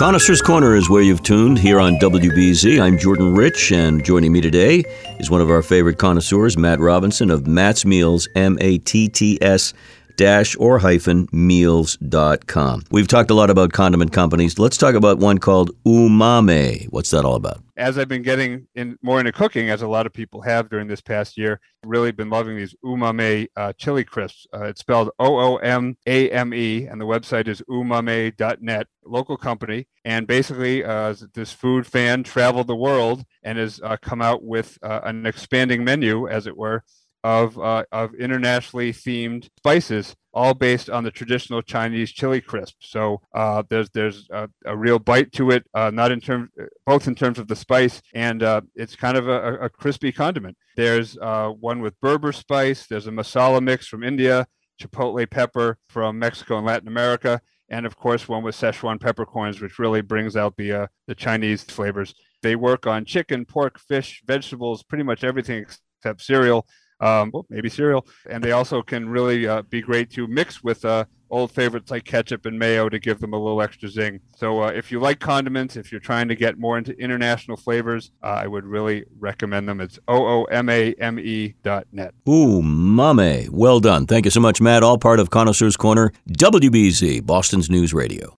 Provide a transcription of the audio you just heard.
Connoisseur's Corner is where you've tuned here on WBZ. I'm Jordan Rich, and joining me today is one of our favorite connoisseurs, Matt Robinson of Matt's Meals, M A T T S dash or hyphen meals.com. We've talked a lot about condiment companies. Let's talk about one called Oomame. What's that all about? as I've been getting in more into cooking, as a lot of people have during this past year, really been loving these oomame uh, chili crisps. Uh, it's spelled O O M A M E, and the website is oomame.net, local company. And basically, uh, this food fan traveled the world and has uh, come out with uh, an expanding menu, as it were, of uh, of internationally themed spices, all based on the traditional Chinese chili crisp. So uh, there's there's a, a, real bite to it, uh, not in terms both in terms of the spice and uh, it's kind of a, a, crispy condiment. There's uh, one with Berber spice. There's a masala mix from India, chipotle pepper from Mexico and Latin America. And of course, one with Szechuan peppercorns, which really brings out the uh, the Chinese flavors. They work on chicken, pork, fish, vegetables, pretty much everything except cereal um, well, maybe cereal. And they also can really uh, be great to mix with uh, old favorites like ketchup and mayo to give them a little extra zing. So uh, if you like condiments, if you're trying to get more into international flavors, uh, I would really recommend them. It's O O M A M E dot net. Ooh, mame. Well done. Thank you so much, Matt. All part of Connoisseur's Corner, WBZ, Boston's News Radio.